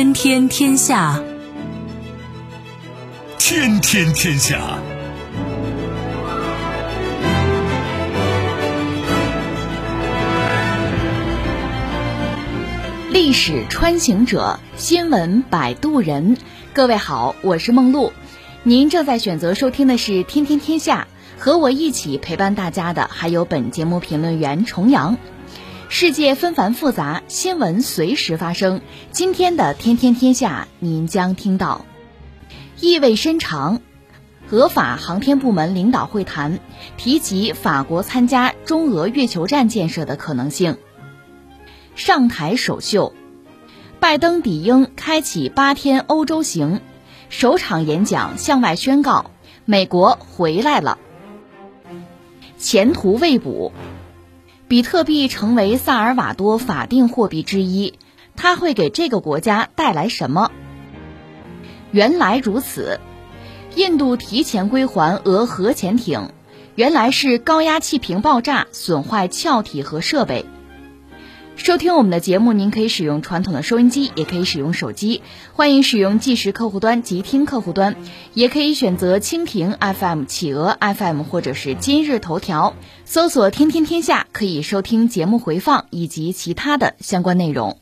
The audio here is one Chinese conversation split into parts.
天天天下，天天天下。历史穿行者，新闻摆渡人。各位好，我是梦露。您正在选择收听的是《天天天下》，和我一起陪伴大家的还有本节目评论员重阳。世界纷繁复杂，新闻随时发生。今天的《天天天下》，您将听到意味深长，俄法航天部门领导会谈提及法国参加中俄月球站建设的可能性。上台首秀，拜登抵英开启八天欧洲行，首场演讲向外宣告美国回来了。前途未卜，比特币成为萨尔瓦多法定货币之一，它会给这个国家带来什么？原来如此，印度提前归还俄核潜艇，原来是高压气瓶爆炸损坏壳体和设备。收听我们的节目，您可以使用传统的收音机，也可以使用手机。欢迎使用即时客户端及听客户端，也可以选择蜻蜓 FM、企鹅 FM 或者是今日头条，搜索“天天天下”，可以收听节目回放以及其他的相关内容。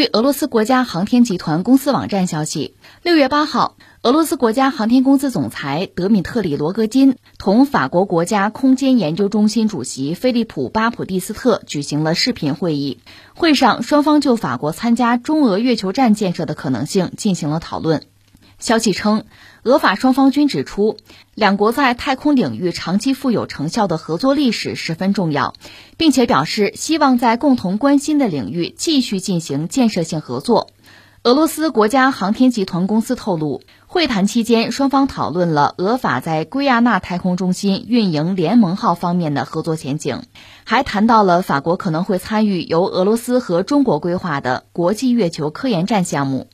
据俄罗斯国家航天集团公司网站消息，六月八号，俄罗斯国家航天公司总裁德米特里·罗格金同法国国家空间研究中心主席菲利普·巴普蒂斯特举行了视频会议。会上，双方就法国参加中俄月球站建设的可能性进行了讨论。消息称，俄法双方均指出，两国在太空领域长期富有成效的合作历史十分重要，并且表示希望在共同关心的领域继续进行建设性合作。俄罗斯国家航天集团公司透露，会谈期间，双方讨论了俄法在圭亚那太空中心运营联盟号方面的合作前景，还谈到了法国可能会参与由俄罗斯和中国规划的国际月球科研站项目。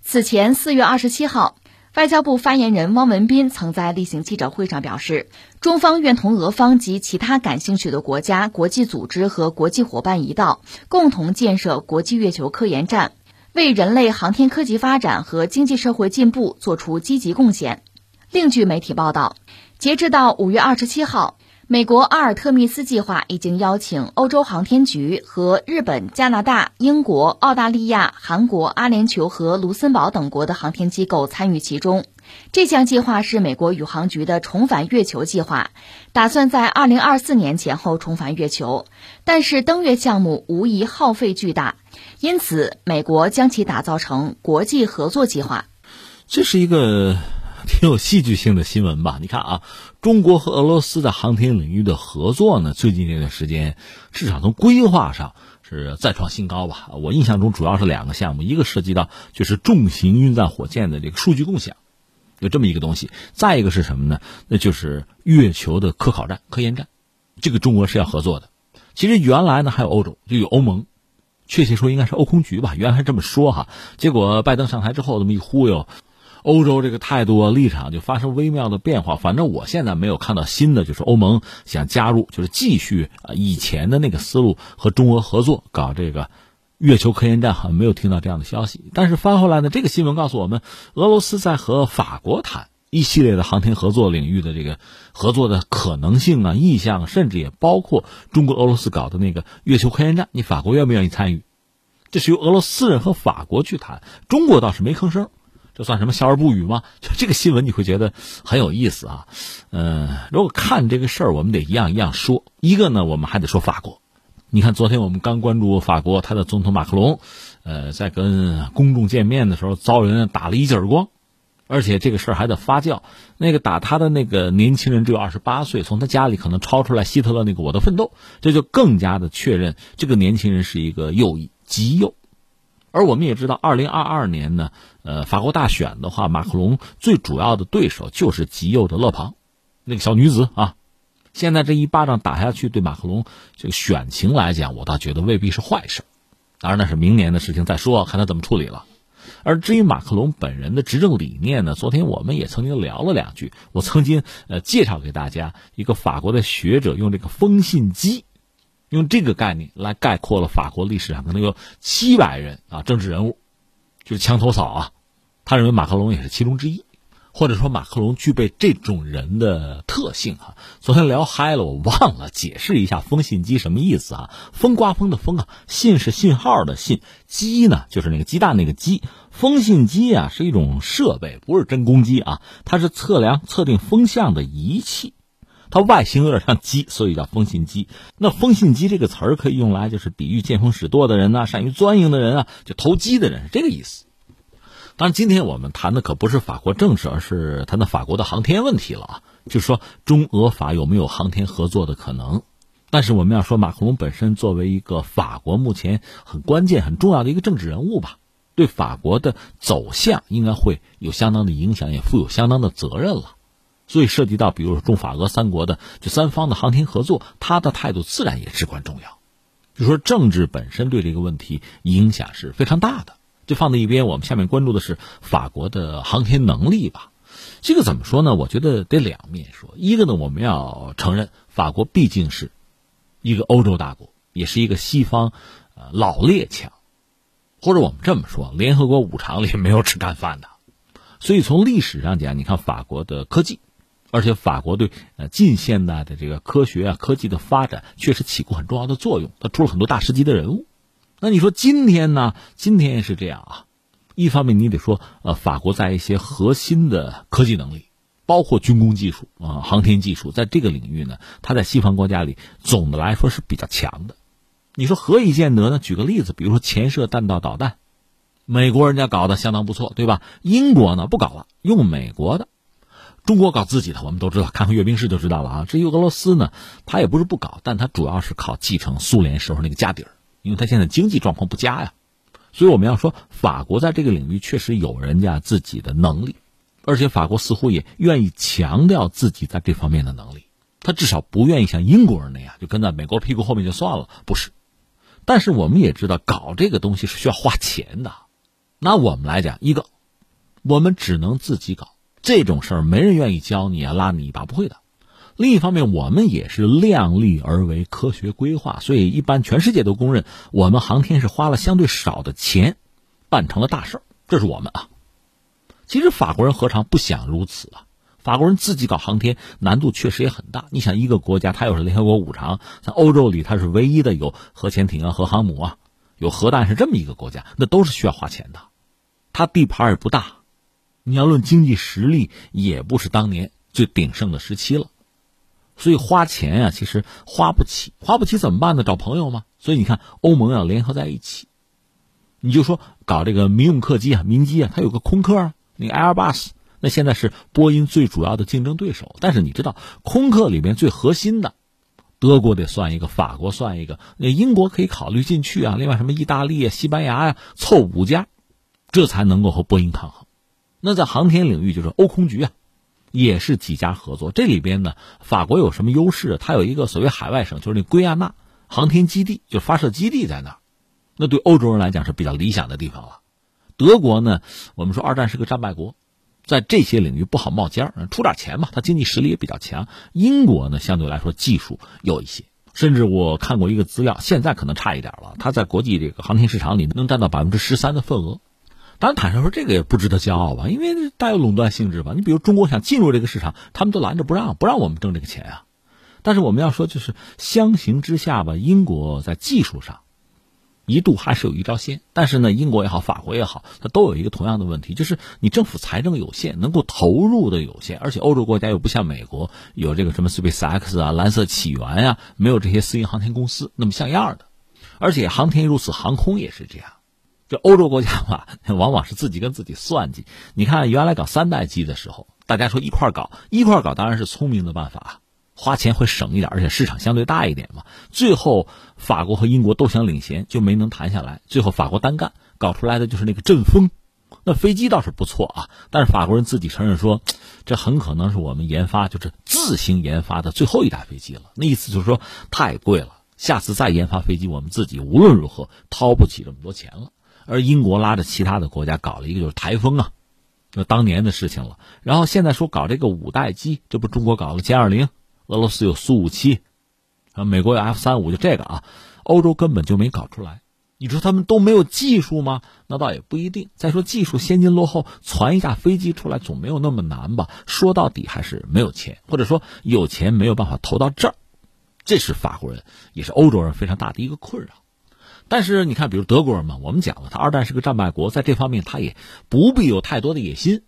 此前，四月二十七号，外交部发言人汪文斌曾在例行记者会上表示，中方愿同俄方及其他感兴趣的国家、国际组织和国际伙伴一道，共同建设国际月球科研站，为人类航天科技发展和经济社会进步做出积极贡献。另据媒体报道，截至到五月二十七号。美国阿尔特密斯计划已经邀请欧洲航天局和日本、加拿大、英国、澳大利亚、韩国、阿联酋和卢森堡等国的航天机构参与其中。这项计划是美国宇航局的重返月球计划，打算在二零二四年前后重返月球。但是登月项目无疑耗费巨大，因此美国将其打造成国际合作计划。这是一个。挺有戏剧性的新闻吧？你看啊，中国和俄罗斯的航天领域的合作呢，最近这段时间至少从规划上是再创新高吧。我印象中主要是两个项目，一个涉及到就是重型运载火箭的这个数据共享，有这么一个东西；再一个是什么呢？那就是月球的科考站、科研站，这个中国是要合作的。其实原来呢还有欧洲，就有欧盟，确切说应该是欧空局吧，原来这么说哈。结果拜登上台之后这么一忽悠。欧洲这个态度啊立场就发生微妙的变化，反正我现在没有看到新的，就是欧盟想加入，就是继续啊以前的那个思路和中俄合作搞这个月球科研站，好像没有听到这样的消息。但是翻回来呢，这个新闻告诉我们，俄罗斯在和法国谈一系列的航天合作领域的这个合作的可能性啊、意向，甚至也包括中国、俄罗斯搞的那个月球科研站，你法国愿不愿意参与？这是由俄罗斯人和法国去谈，中国倒是没吭声。这算什么笑而不语吗？就这个新闻你会觉得很有意思啊。嗯，如果看这个事儿，我们得一样一样说。一个呢，我们还得说法国。你看，昨天我们刚关注法国，他的总统马克龙，呃，在跟公众见面的时候遭人打了一记耳光，而且这个事儿还在发酵。那个打他的那个年轻人只有二十八岁，从他家里可能抄出来希特勒那个《我的奋斗》，这就更加的确认这个年轻人是一个右翼，极右。而我们也知道，二零二二年呢，呃，法国大选的话，马克龙最主要的对手就是极右的勒庞，那个小女子啊。现在这一巴掌打下去，对马克龙这个选情来讲，我倒觉得未必是坏事。当然那是明年的事情再说，看他怎么处理了。而至于马克龙本人的执政理念呢，昨天我们也曾经聊了两句。我曾经呃介绍给大家一个法国的学者用这个风信机，用这个概念来概括了法国历史上可能有七百人啊政治人物，就是墙头草啊。他认为马克龙也是其中之一。或者说马克龙具备这种人的特性哈。昨天聊嗨了，我忘了解释一下风信机什么意思啊？风刮风的风啊，信是信号的信，机呢就是那个鸡蛋那个鸡。风信机啊是一种设备，不是真公鸡啊，它是测量测定风向的仪器。它外形有点像鸡，所以叫风信鸡。那风信鸡这个词儿可以用来就是比喻见风使舵的人呐，善于钻营的人啊，就投机的人是这个意思。当然，今天我们谈的可不是法国政治，而是谈的法国的航天问题了啊。就是说，中俄法有没有航天合作的可能？但是我们要说，马克龙本身作为一个法国目前很关键、很重要的一个政治人物吧，对法国的走向应该会有相当的影响，也负有相当的责任了。所以，涉及到比如说中法俄三国的这三方的航天合作，他的态度自然也至关重要。就说政治本身对这个问题影响是非常大的。就放在一边，我们下面关注的是法国的航天能力吧。这个怎么说呢？我觉得得两面说。一个呢，我们要承认，法国毕竟是一个欧洲大国，也是一个西方呃老列强，或者我们这么说，联合国五常里没有吃干饭的。所以从历史上讲，你看法国的科技，而且法国对呃近现代的这个科学啊科技的发展，确实起过很重要的作用。它出了很多大师级的人物。那你说今天呢？今天也是这样啊，一方面你得说，呃，法国在一些核心的科技能力，包括军工技术啊、航天技术，在这个领域呢，它在西方国家里总的来说是比较强的。你说何以见得呢？举个例子，比如说潜射弹道导弹，美国人家搞得相当不错，对吧？英国呢不搞了，用美国的；中国搞自己的，我们都知道，看看阅兵式就知道了啊。至于俄罗斯呢，它也不是不搞，但它主要是靠继承苏联时候那个家底儿。因为他现在经济状况不佳呀，所以我们要说法国在这个领域确实有人家自己的能力，而且法国似乎也愿意强调自己在这方面的能力。他至少不愿意像英国人那样就跟在美国屁股后面就算了，不是。但是我们也知道搞这个东西是需要花钱的，那我们来讲，一个我们只能自己搞这种事儿，没人愿意教你啊，拉你一把不会的。另一方面，我们也是量力而为、科学规划，所以一般全世界都公认，我们航天是花了相对少的钱，办成了大事儿这是我们啊。其实法国人何尝不想如此啊？法国人自己搞航天难度确实也很大。你想，一个国家它又是联合国五常，在欧洲里它是唯一的有核潜艇啊、核航母啊、有核弹是这么一个国家，那都是需要花钱的。它地盘也不大，你要论经济实力，也不是当年最鼎盛的时期了。所以花钱呀，其实花不起，花不起怎么办呢？找朋友嘛？所以你看，欧盟要联合在一起，你就说搞这个民用客机啊，民机啊，它有个空客啊，那 Airbus，那现在是波音最主要的竞争对手。但是你知道，空客里面最核心的，德国得算一个，法国算一个，那英国可以考虑进去啊。另外什么意大利啊、西班牙呀，凑五家，这才能够和波音抗衡。那在航天领域，就是欧空局啊。也是几家合作，这里边呢，法国有什么优势？它有一个所谓海外省，就是那圭亚那航天基地，就发射基地在那儿，那对欧洲人来讲是比较理想的地方了。德国呢，我们说二战是个战败国，在这些领域不好冒尖儿，出点钱嘛，它经济实力也比较强。英国呢，相对来说技术有一些，甚至我看过一个资料，现在可能差一点了，它在国际这个航天市场里能占到百分之十三的份额。当然，坦率说，这个也不值得骄傲吧，因为带有垄断性质吧。你比如中国想进入这个市场，他们都拦着不让，不让我们挣这个钱啊。但是我们要说，就是相形之下吧，英国在技术上一度还是有一招先。但是呢，英国也好，法国也好，它都有一个同样的问题，就是你政府财政有限，能够投入的有限，而且欧洲国家又不像美国有这个什么 SpaceX 啊、蓝色起源呀，没有这些私营航天公司那么像样的。而且航天如此，航空也是这样。这欧洲国家嘛，往往是自己跟自己算计。你看，原来搞三代机的时候，大家说一块搞，一块搞当然是聪明的办法，花钱会省一点，而且市场相对大一点嘛。最后，法国和英国都想领先，就没能谈下来。最后，法国单干，搞出来的就是那个阵风。那飞机倒是不错啊，但是法国人自己承认说，这很可能是我们研发就是自行研发的最后一台飞机了。那意思就是说太贵了。下次再研发飞机，我们自己无论如何掏不起这么多钱了。而英国拉着其他的国家搞了一个就是台风啊，就当年的事情了。然后现在说搞这个五代机，这不中国搞了歼二零，俄罗斯有苏五七，啊，美国有 F 三五，就这个啊，欧洲根本就没搞出来。你说他们都没有技术吗？那倒也不一定。再说技术先进落后，传一架飞机出来总没有那么难吧？说到底还是没有钱，或者说有钱没有办法投到这儿，这是法国人也是欧洲人非常大的一个困扰。但是你看，比如德国人嘛，我们讲了，他二战是个战败国，在这方面他也不必有太多的野心，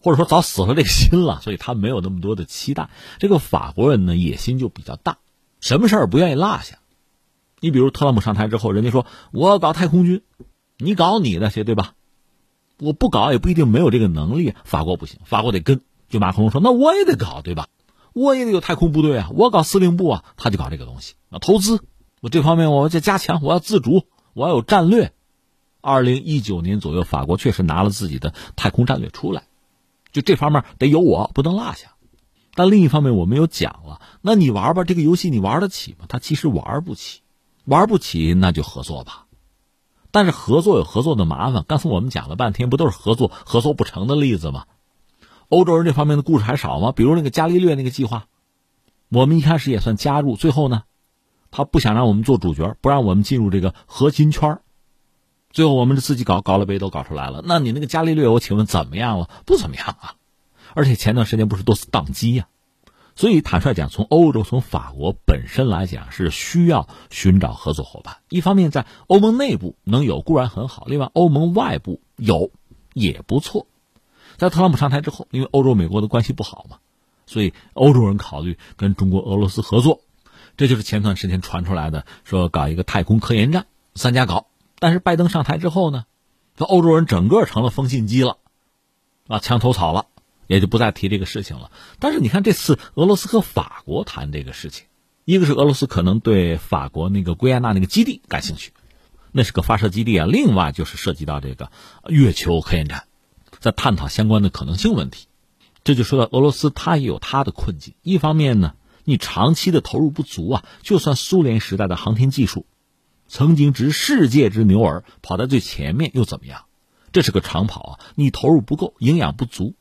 或者说早死了这个心了，所以他没有那么多的期待。这个法国人呢，野心就比较大，什么事儿不愿意落下。你比如特朗普上台之后，人家说我要搞太空军，你搞你的去，对吧？我不搞也不一定没有这个能力。法国不行，法国得跟。就马克龙说，那我也得搞，对吧？我也得有太空部队啊，我搞司令部啊，他就搞这个东西啊，投资。我这方面我要加强，我要自主，我要有战略。二零一九年左右，法国确实拿了自己的太空战略出来，就这方面得有我，不能落下。但另一方面，我们又讲了，那你玩吧，这个游戏你玩得起吗？他其实玩不起。玩不起，那就合作吧。但是合作有合作的麻烦。刚才我们讲了半天，不都是合作合作不成的例子吗？欧洲人这方面的故事还少吗？比如那个伽利略那个计划，我们一开始也算加入，最后呢，他不想让我们做主角，不让我们进入这个核心圈最后我们自己搞搞了杯都搞出来了。那你那个伽利略，我请问怎么样了？不怎么样啊。而且前段时间不是多次宕机呀。所以坦率讲，从欧洲、从法国本身来讲，是需要寻找合作伙伴。一方面，在欧盟内部能有固然很好；另外，欧盟外部有也不错。在特朗普上台之后，因为欧洲、美国的关系不好嘛，所以欧洲人考虑跟中国、俄罗斯合作。这就是前段时间传出来的，说搞一个太空科研站，三家搞。但是拜登上台之后呢，这欧洲人整个成了风信机了，啊，墙头草了。也就不再提这个事情了。但是你看，这次俄罗斯和法国谈这个事情，一个是俄罗斯可能对法国那个圭亚那那个基地感兴趣，那是个发射基地啊。另外就是涉及到这个月球科研站，在探讨相关的可能性问题。这就说到俄罗斯，它也有它的困境。一方面呢，你长期的投入不足啊，就算苏联时代的航天技术曾经值世界之牛耳，跑在最前面又怎么样？这是个长跑啊，你投入不够，营养不足。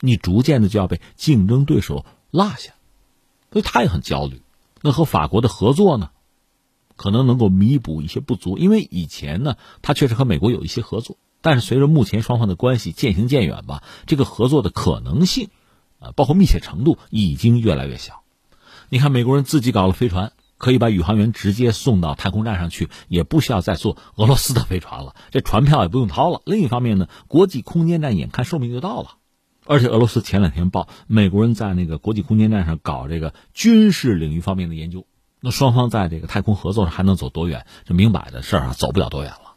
你逐渐的就要被竞争对手落下，所以他也很焦虑。那和法国的合作呢，可能能够弥补一些不足，因为以前呢，他确实和美国有一些合作，但是随着目前双方的关系渐行渐远吧，这个合作的可能性，啊，包括密切程度已经越来越小。你看，美国人自己搞了飞船，可以把宇航员直接送到太空站上去，也不需要再坐俄罗斯的飞船了，这船票也不用掏了。另一方面呢，国际空间站眼看寿命就到了。而且俄罗斯前两天报，美国人在那个国际空间站上搞这个军事领域方面的研究，那双方在这个太空合作上还能走多远？这明摆的事儿啊，走不了多远了。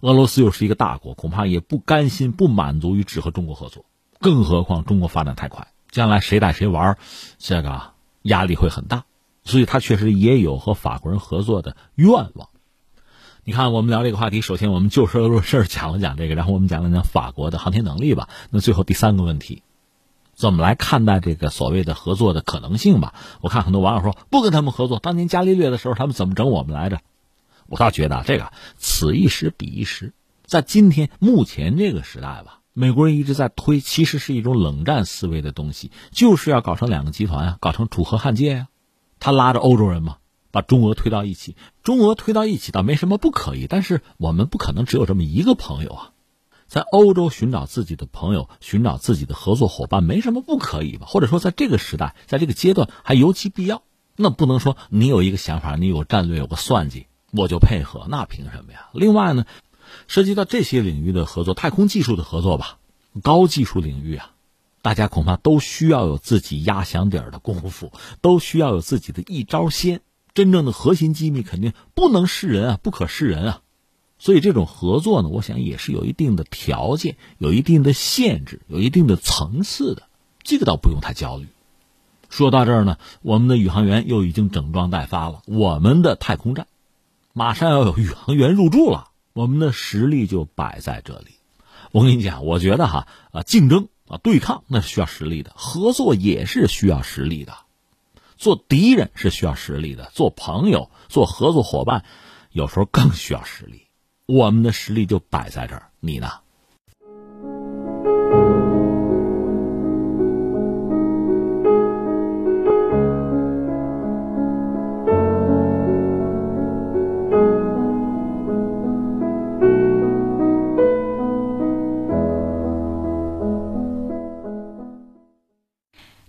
俄罗斯又是一个大国，恐怕也不甘心、不满足于只和中国合作，更何况中国发展太快，将来谁带谁玩，这个压力会很大。所以他确实也有和法国人合作的愿望。你看，我们聊这个话题，首先我们就事论事讲了讲这个，然后我们讲了讲法国的航天能力吧。那最后第三个问题，怎么来看待这个所谓的合作的可能性吧？我看很多网友说不跟他们合作，当年伽利略的时候他们怎么整我们来着？我倒觉得这个此一时彼一时，在今天目前这个时代吧，美国人一直在推，其实是一种冷战思维的东西，就是要搞成两个集团啊，搞成楚河汉界呀，他拉着欧洲人嘛。把中俄推到一起，中俄推到一起倒没什么不可以，但是我们不可能只有这么一个朋友啊，在欧洲寻找自己的朋友，寻找自己的合作伙伴，没什么不可以吧？或者说，在这个时代，在这个阶段还尤其必要。那不能说你有一个想法，你有战略，有个算计，我就配合，那凭什么呀？另外呢，涉及到这些领域的合作，太空技术的合作吧，高技术领域啊，大家恐怕都需要有自己压箱底的功夫，都需要有自己的一招鲜。真正的核心机密肯定不能示人啊，不可示人啊，所以这种合作呢，我想也是有一定的条件、有一定的限制、有一定的层次的，这个倒不用太焦虑。说到这儿呢，我们的宇航员又已经整装待发了，我们的太空站马上要有宇航员入驻了，我们的实力就摆在这里。我跟你讲，我觉得哈啊，竞争啊，对抗那是需要实力的，合作也是需要实力的。做敌人是需要实力的，做朋友、做合作伙伴，有时候更需要实力。我们的实力就摆在这儿，你呢？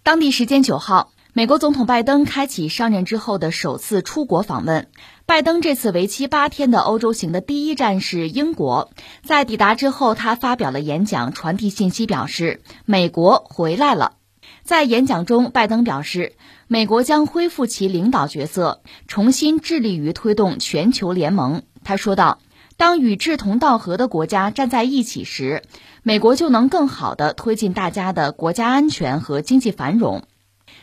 当地时间九号，美国总统拜登开启上任之后的首次出国访问。拜登这次为期八天的欧洲行的第一站是英国。在抵达之后，他发表了演讲，传递信息，表示美国回来了。在演讲中，拜登表示，美国将恢复其领导角色，重新致力于推动全球联盟。他说道。当与志同道合的国家站在一起时，美国就能更好地推进大家的国家安全和经济繁荣。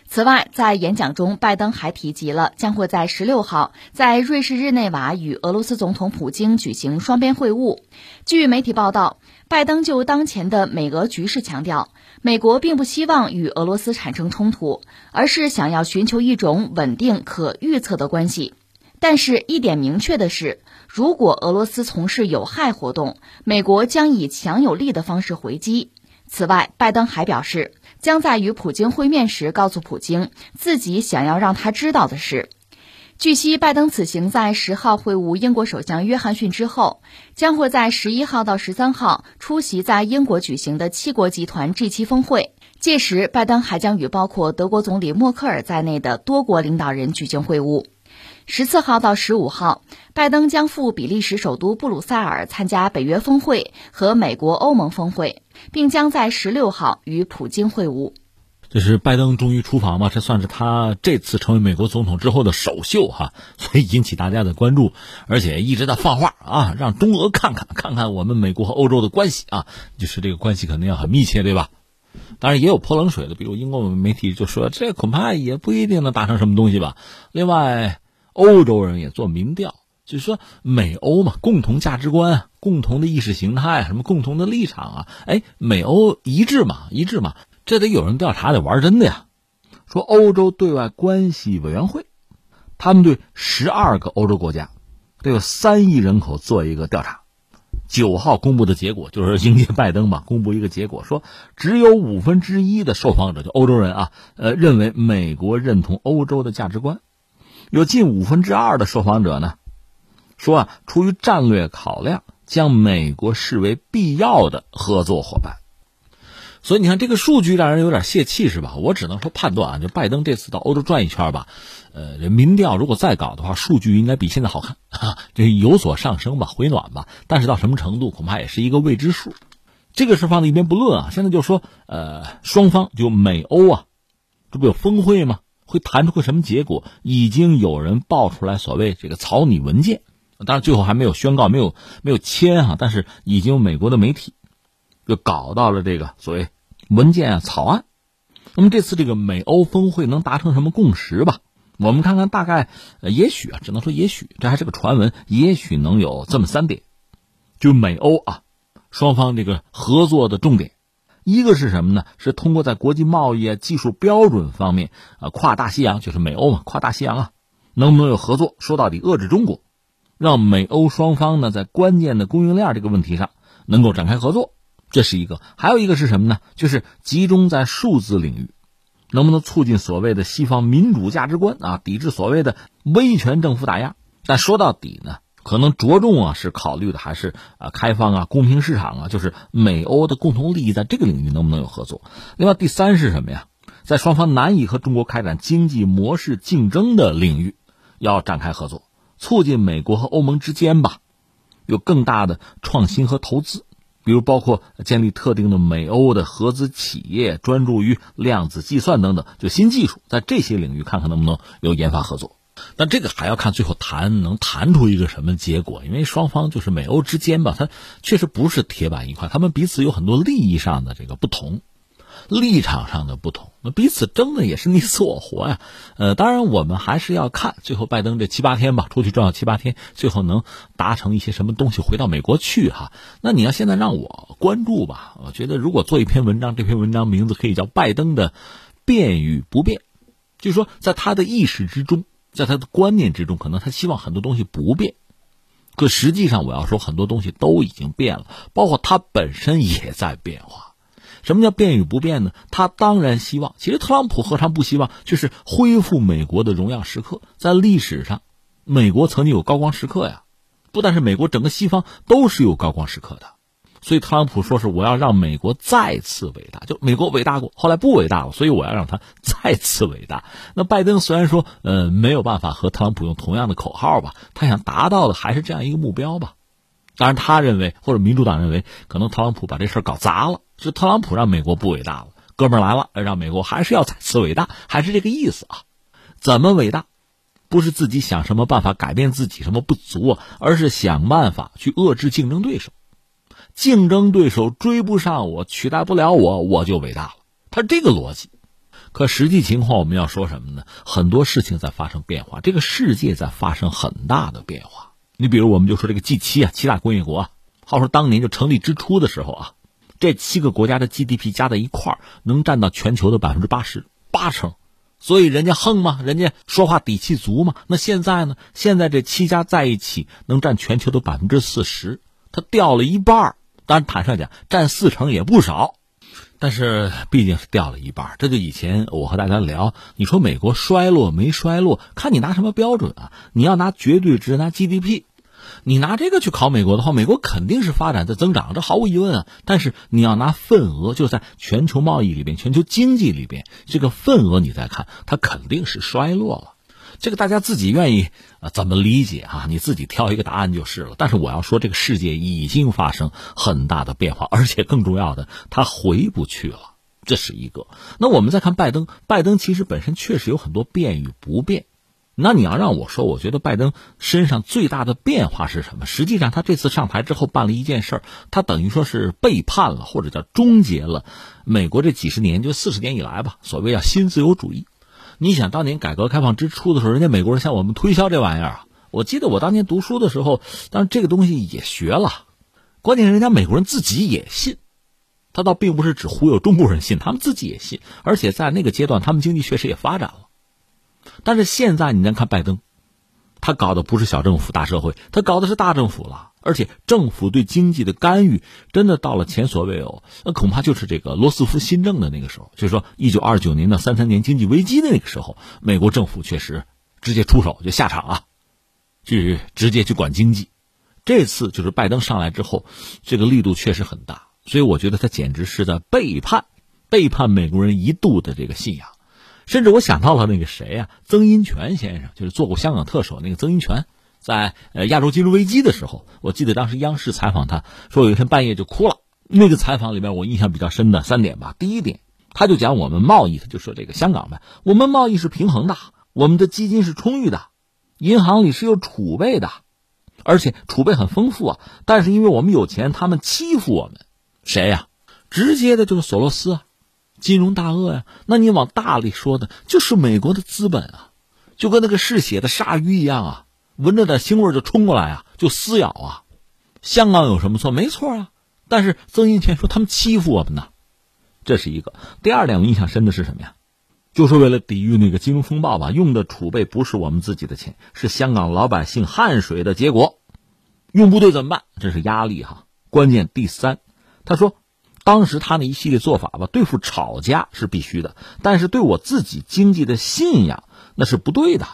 此外，在演讲中，拜登还提及了将会在十六号在瑞士日内瓦与俄罗斯总统普京举行双边会晤。据媒体报道，拜登就当前的美俄局势强调，美国并不希望与俄罗斯产生冲突，而是想要寻求一种稳定、可预测的关系。但是，一点明确的是，如果俄罗斯从事有害活动，美国将以强有力的方式回击。此外，拜登还表示，将在与普京会面时告诉普京自己想要让他知道的事。据悉，拜登此行在十号会晤英国首相约翰逊之后，将会在十一号到十三号出席在英国举行的七国集团 G7 峰会。届时，拜登还将与包括德国总理默克尔在内的多国领导人举行会晤。十四号到十五号，拜登将赴比利时首都布鲁塞尔参加北约峰会和美国欧盟峰会，并将在十六号与普京会晤。这是拜登终于出访嘛？这算是他这次成为美国总统之后的首秀哈，所以引起大家的关注，而且一直在放话啊，让中俄看看看看我们美国和欧洲的关系啊，就是这个关系肯定要很密切，对吧？当然也有泼冷水的，比如英国媒体就说这恐怕也不一定能达成什么东西吧。另外。欧洲人也做民调，就说美欧嘛，共同价值观、共同的意识形态、什么共同的立场啊，哎，美欧一致嘛，一致嘛，这得有人调查，得玩真的呀。说欧洲对外关系委员会，他们对十二个欧洲国家，都有三亿人口做一个调查，九号公布的结果就是迎接拜登嘛，公布一个结果说，只有五分之一的受访者，就欧洲人啊，呃，认为美国认同欧洲的价值观。有近五分之二的受访者呢，说啊，出于战略考量，将美国视为必要的合作伙伴。所以你看这个数据让人有点泄气，是吧？我只能说判断啊，就拜登这次到欧洲转一圈吧，呃，这民调如果再搞的话，数据应该比现在好看，哈，这有所上升吧，回暖吧。但是到什么程度，恐怕也是一个未知数。这个事放在一边不论啊，现在就说，呃，双方就美欧啊，这不有峰会吗？会谈出个什么结果？已经有人爆出来所谓这个草拟文件，当然最后还没有宣告，没有没有签哈，但是已经美国的媒体就搞到了这个所谓文件啊草案。那么这次这个美欧峰会能达成什么共识吧？我们看看，大概也许啊，只能说也许，这还是个传闻，也许能有这么三点，就美欧啊双方这个合作的重点。一个是什么呢？是通过在国际贸易啊、技术标准方面啊，跨大西洋就是美欧嘛，跨大西洋啊，能不能有合作？说到底，遏制中国，让美欧双方呢在关键的供应链这个问题上能够展开合作，这是一个。还有一个是什么呢？就是集中在数字领域，能不能促进所谓的西方民主价值观啊，抵制所谓的威权政府打压？但说到底呢？可能着重啊，是考虑的还是啊开放啊公平市场啊，就是美欧的共同利益在这个领域能不能有合作？另外第三是什么呀？在双方难以和中国开展经济模式竞争的领域，要展开合作，促进美国和欧盟之间吧有更大的创新和投资，比如包括建立特定的美欧的合资企业，专注于量子计算等等，就新技术，在这些领域看看能不能有研发合作。但这个还要看最后谈能谈出一个什么结果，因为双方就是美欧之间吧，它确实不是铁板一块，他们彼此有很多利益上的这个不同，立场上的不同，那彼此争的也是你死我活呀。呃，当然我们还是要看最后拜登这七八天吧，出去转悠七八天，最后能达成一些什么东西，回到美国去哈。那你要现在让我关注吧，我觉得如果做一篇文章，这篇文章名字可以叫拜登的变与不变。就是说，在他的意识之中，在他的观念之中，可能他希望很多东西不变。可实际上，我要说很多东西都已经变了，包括他本身也在变化。什么叫变与不变呢？他当然希望，其实特朗普何尝不希望，就是恢复美国的荣耀时刻。在历史上，美国曾经有高光时刻呀，不但是美国，整个西方都是有高光时刻的。所以特朗普说是我要让美国再次伟大，就美国伟大过，后来不伟大了，所以我要让它再次伟大。那拜登虽然说呃没有办法和特朗普用同样的口号吧，他想达到的还是这样一个目标吧。当然，他认为或者民主党认为，可能特朗普把这事搞砸了，是特朗普让美国不伟大了。哥们儿来了，让美国还是要再次伟大，还是这个意思啊？怎么伟大？不是自己想什么办法改变自己什么不足，而是想办法去遏制竞争对手。竞争对手追不上我，取代不了我，我就伟大了。他这个逻辑，可实际情况我们要说什么呢？很多事情在发生变化，这个世界在发生很大的变化。你比如，我们就说这个 G 七啊，七大工业国啊，话说当年就成立之初的时候啊，这七个国家的 GDP 加在一块儿能占到全球的百分之八十八成，所以人家横嘛，人家说话底气足嘛。那现在呢？现在这七家在一起能占全球的百分之四十，它掉了一半儿。当然，坦率讲，占四成也不少，但是毕竟是掉了一半。这就以前我和大家聊，你说美国衰落没衰落，看你拿什么标准啊？你要拿绝对值，拿 GDP，你拿这个去考美国的话，美国肯定是发展在增长，这毫无疑问啊。但是你要拿份额，就在全球贸易里边、全球经济里边，这个份额你再看，它肯定是衰落了。这个大家自己愿意啊怎么理解啊？你自己挑一个答案就是了。但是我要说，这个世界已经发生很大的变化，而且更重要的，他回不去了。这是一个。那我们再看拜登，拜登其实本身确实有很多变与不变。那你要让我说，我觉得拜登身上最大的变化是什么？实际上，他这次上台之后办了一件事儿，他等于说是背叛了，或者叫终结了美国这几十年，就四十年以来吧，所谓叫新自由主义。你想当年改革开放之初的时候，人家美国人向我们推销这玩意儿啊！我记得我当年读书的时候，当然这个东西也学了，关键是人家美国人自己也信，他倒并不是只忽悠中国人信，他们自己也信，而且在那个阶段，他们经济确实也发展了。但是现在你再看拜登，他搞的不是小政府大社会，他搞的是大政府了。而且政府对经济的干预真的到了前所未有，那恐怕就是这个罗斯福新政的那个时候，就是说一九二九年到三三年经济危机的那个时候，美国政府确实直接出手就下场啊，去直接去管经济。这次就是拜登上来之后，这个力度确实很大，所以我觉得他简直是在背叛，背叛美国人一度的这个信仰。甚至我想到了那个谁呀，曾荫权先生，就是做过香港特首那个曾荫权。在呃亚洲金融危机的时候，我记得当时央视采访他说，有一天半夜就哭了。那个采访里面我印象比较深的三点吧。第一点，他就讲我们贸易，他就说这个香港呗，我们贸易是平衡的，我们的基金是充裕的，银行里是有储备的，而且储备很丰富啊。但是因为我们有钱，他们欺负我们，谁呀？直接的就是索罗斯啊，金融大鳄呀。那你往大里说的，就是美国的资本啊，就跟那个嗜血的鲨鱼一样啊。闻着点腥味就冲过来啊，就撕咬啊！香港有什么错？没错啊！但是曾荫权说他们欺负我们呢，这是一个。第二点我印象深的是什么呀？就是为了抵御那个金融风暴吧，用的储备不是我们自己的钱，是香港老百姓汗水的结果。用不对怎么办？这是压力哈。关键第三，他说，当时他那一系列做法吧，对付炒家是必须的，但是对我自己经济的信仰那是不对的。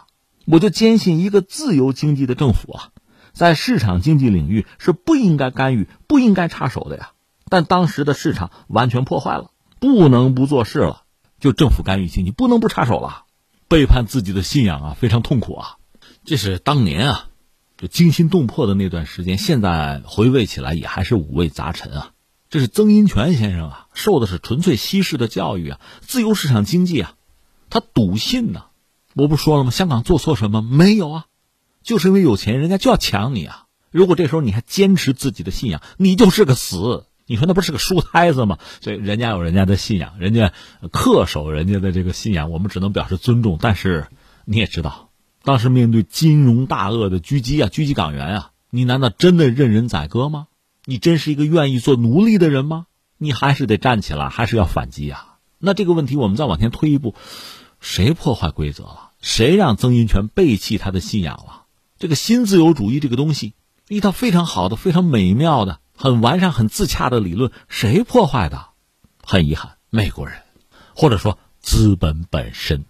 我就坚信，一个自由经济的政府啊，在市场经济领域是不应该干预、不应该插手的呀。但当时的市场完全破坏了，不能不做事了。就政府干预经济，不能不插手了，背叛自己的信仰啊，非常痛苦啊。这是当年啊，就惊心动魄的那段时间。现在回味起来，也还是五味杂陈啊。这是曾荫权先生啊，受的是纯粹西式的教育啊，自由市场经济啊，他笃信呢。我不说了吗？香港做错什么没有啊？就是因为有钱，人家就要抢你啊！如果这时候你还坚持自己的信仰，你就是个死。你说那不是个书呆子吗？所以人家有人家的信仰，人家恪守人家的这个信仰，我们只能表示尊重。但是你也知道，当时面对金融大鳄的狙击啊，狙击港元啊，你难道真的任人宰割吗？你真是一个愿意做奴隶的人吗？你还是得站起来，还是要反击啊？那这个问题我们再往前推一步。谁破坏规则了？谁让曾荫权背弃他的信仰了？这个新自由主义这个东西，一套非常好的、非常美妙的、很完善、很自洽的理论，谁破坏的？很遗憾，美国人，或者说资本本身。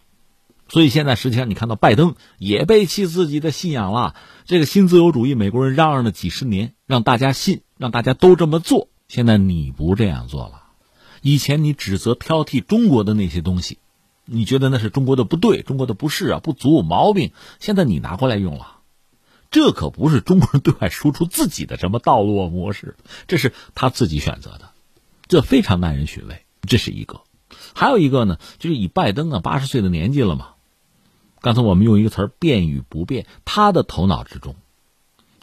所以现在实际上，你看到拜登也背弃自己的信仰了。这个新自由主义，美国人嚷嚷了几十年，让大家信，让大家都这么做。现在你不这样做了，以前你指责挑剔中国的那些东西，你觉得那是中国的不对，中国的不是啊，不足毛病。现在你拿过来用了，这可不是中国人对外输出自己的什么道路模式，这是他自己选择的，这非常耐人寻味。这是一个，还有一个呢，就是以拜登啊八十岁的年纪了嘛。刚才我们用一个词儿“变与不变”，他的头脑之中，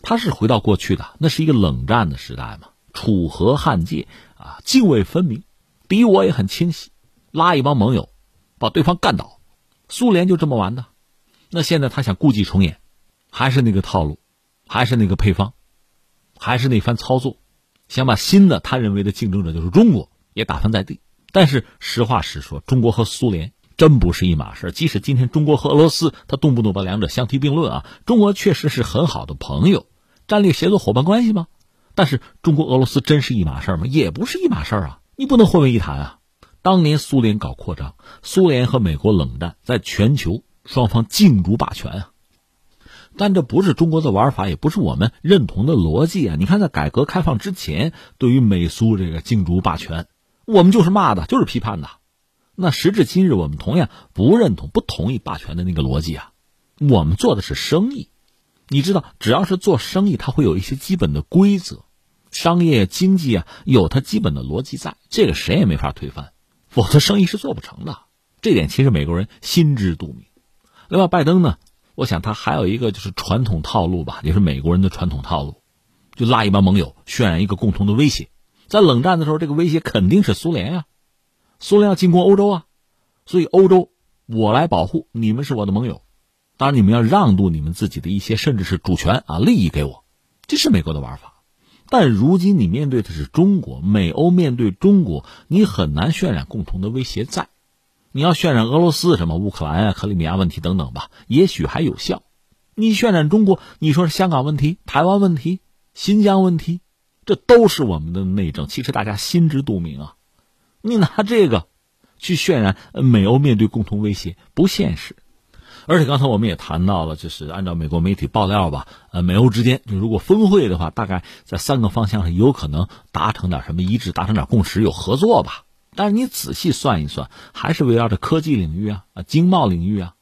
他是回到过去的，那是一个冷战的时代嘛，楚河汉界啊，泾渭分明，敌我也很清晰，拉一帮盟友，把对方干倒，苏联就这么玩的。那现在他想故伎重演，还是那个套路，还是那个配方，还是那番操作，想把新的他认为的竞争者就是中国也打翻在地。但是实话实说，中国和苏联。真不是一码事。即使今天中国和俄罗斯，他动不动把两者相提并论啊。中国确实是很好的朋友，战略协作伙伴关系吗？但是中国俄罗斯真是一码事吗？也不是一码事啊。你不能混为一谈啊。当年苏联搞扩张，苏联和美国冷战，在全球双方竞逐霸权啊。但这不是中国的玩法，也不是我们认同的逻辑啊。你看，在改革开放之前，对于美苏这个竞逐霸权，我们就是骂的，就是批判的。那时至今日，我们同样不认同、不同意霸权的那个逻辑啊。我们做的是生意，你知道，只要是做生意，它会有一些基本的规则，商业经济啊，有它基本的逻辑在，这个谁也没法推翻，否则生意是做不成的。这点其实美国人心知肚明。另外，拜登呢，我想他还有一个就是传统套路吧，也是美国人的传统套路，就拉一帮盟友，渲染一个共同的威胁。在冷战的时候，这个威胁肯定是苏联呀。苏联要进攻欧洲啊，所以欧洲我来保护你们是我的盟友，当然你们要让渡你们自己的一些甚至是主权啊利益给我，这是美国的玩法。但如今你面对的是中国，美欧面对中国，你很难渲染共同的威胁在。你要渲染俄罗斯什么乌克兰啊、克里米亚问题等等吧，也许还有效。你渲染中国，你说是香港问题、台湾问题、新疆问题，这都是我们的内政，其实大家心知肚明啊。你拿这个去渲染美欧面对共同威胁不现实，而且刚才我们也谈到了，就是按照美国媒体爆料吧，呃，美欧之间就如果峰会的话，大概在三个方向上有可能达成点什么一致，达成点共识，有合作吧。但是你仔细算一算，还是围绕着科技领域啊、啊经贸领域啊，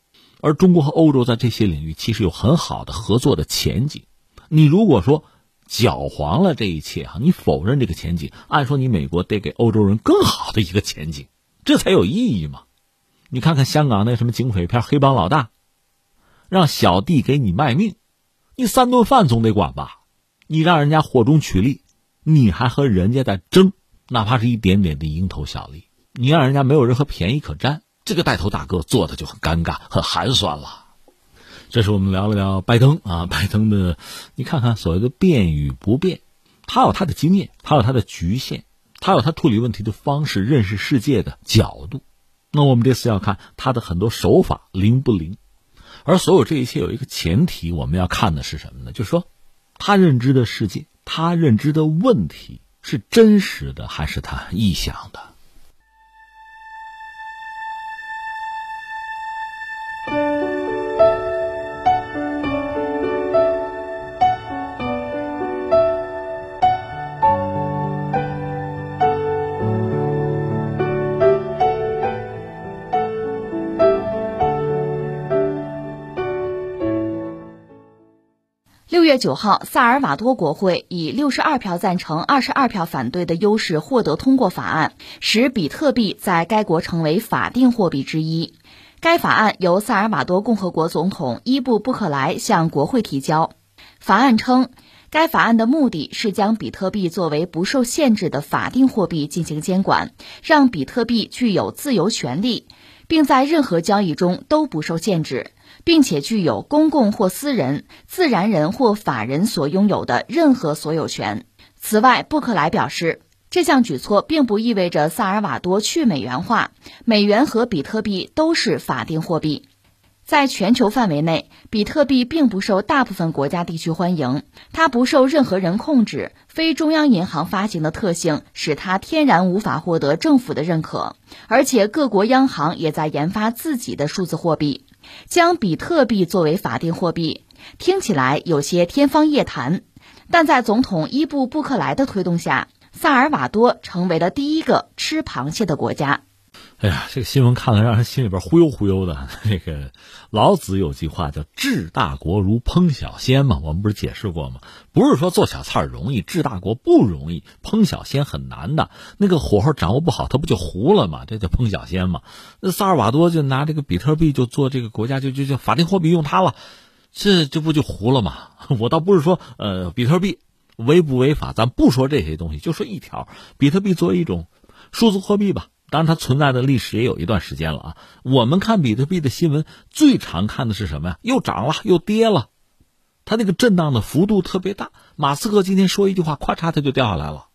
而中国和欧洲在这些领域其实有很好的合作的前景。你如果说，搅黄了这一切哈！你否认这个前景，按说你美国得给欧洲人更好的一个前景，这才有意义嘛！你看看香港那什么警匪片，黑帮老大让小弟给你卖命，你三顿饭总得管吧？你让人家火中取栗，你还和人家在争，哪怕是一点点的蝇头小利，你让人家没有任何便宜可占，这个带头大哥做的就很尴尬、很寒酸了。这是我们聊了聊拜登啊，拜登的，你看看所谓的变与不变，他有他的经验，他有他的局限，他有他处理问题的方式，认识世界的角度。那我们这次要看他的很多手法灵不灵，而所有这一切有一个前提，我们要看的是什么呢？就是说，他认知的世界，他认知的问题是真实的还是他臆想的？月九号，萨尔瓦多国会以六十二票赞成、二十二票反对的优势获得通过法案，使比特币在该国成为法定货币之一。该法案由萨尔瓦多共和国总统伊布布克莱向国会提交。法案称，该法案的目的是将比特币作为不受限制的法定货币进行监管，让比特币具有自由权利，并在任何交易中都不受限制。并且具有公共或私人、自然人或法人所拥有的任何所有权。此外，布克莱表示，这项举措并不意味着萨尔瓦多去美元化，美元和比特币都是法定货币。在全球范围内，比特币并不受大部分国家地区欢迎。它不受任何人控制，非中央银行发行的特性使它天然无法获得政府的认可。而且，各国央行也在研发自己的数字货币。将比特币作为法定货币，听起来有些天方夜谭。但在总统伊布·布克莱的推动下，萨尔瓦多成为了第一个吃螃蟹的国家。哎呀，这个新闻看了让人心里边忽悠忽悠的。那个老子有句话叫“治大国如烹小鲜”嘛，我们不是解释过吗？不是说做小菜容易，治大国不容易，烹小鲜很难的。那个火候掌握不好，它不就糊了吗？这叫烹小鲜嘛。那萨尔瓦多就拿这个比特币就做这个国家就就就法定货币用它了，这这不就糊了吗？我倒不是说呃比特币违不违法，咱不说这些东西，就说一条，比特币作为一种数字货币吧。当然，它存在的历史也有一段时间了啊。我们看比特币的新闻，最常看的是什么呀？又涨了，又跌了，它那个震荡的幅度特别大。马斯克今天说一句话，咔嚓，它就掉下来了；